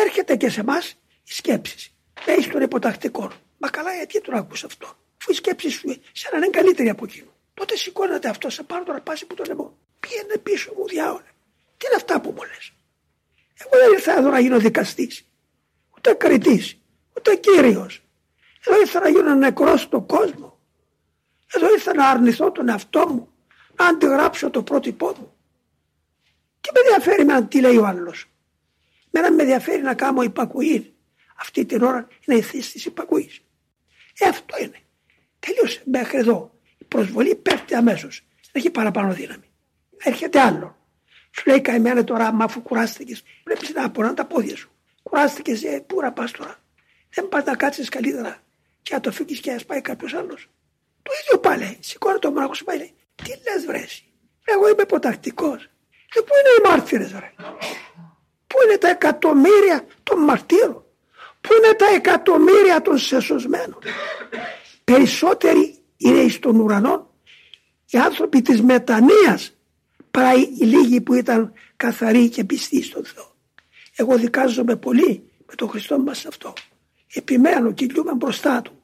έρχεται και σε εμάς η σκέψη. Έχεις τον υποτακτικό. Μα καλά, γιατί τον ακούς αυτό; Αφού η σκέψη σου σε έναν είναι καλύτερη από εκείνο. Τότε σηκώνεται αυτό, σε πάρω τώρα πάση που τον λαιμό. Πήγαινε πίσω μου, διάολε. Τι είναι αυτά που μου λες; Εγώ δεν ήρθα εδώ να γίνω δικαστής, ούτε κριτής, ούτε κύριος. Εδώ ήρθα να γίνω νεκρός στον κόσμο. Εδώ ήρθα να αρνηθώ τον εαυτό μου, να αντιγράψω το πρότυπό μου. Και με ενδιαφέρει με αν τι λέει ο άλλος. Μένα με ενδιαφέρει να κάνω υπακουή. Αυτή την ώρα είναι η θέση της υπακουή. Ε, αυτό είναι. Τελείωσε μέχρι εδώ. Η προσβολή πέφτει αμέσως. Δεν έχει παραπάνω δύναμη. Έρχεται άλλο. Σου λέει καημένα τώρα, μα αφού κουράστηκες, πρέπει να απορράνε τα πόδια σου. Κουράστηκες, ε, πού να πας τώρα; Δεν πας να κάτσεις καλύτερα και να το φύγεις και να πάει κάποιος άλλος. Το ίδιο πάλι. Σηκώνει το μοναχό σου πάλι. Τι λες, βρέσει. Εγώ είμαι υποτακτικός. Και πού είναι οι μάρτυρες, βρε. Πού είναι τα εκατομμύρια των μαρτύρων. Πού είναι τα εκατομμύρια των σεσωσμένων. Περισσότεροι είναι εις των ουρανών οι άνθρωποι της μετανοίας παρά οι λίγοι που ήταν καθαροί και πιστοί στον Θεό. Εγώ δικάζομαι πολύ με τον Χριστό μας αυτό. Επιμένω, κυλιούμε μπροστά του.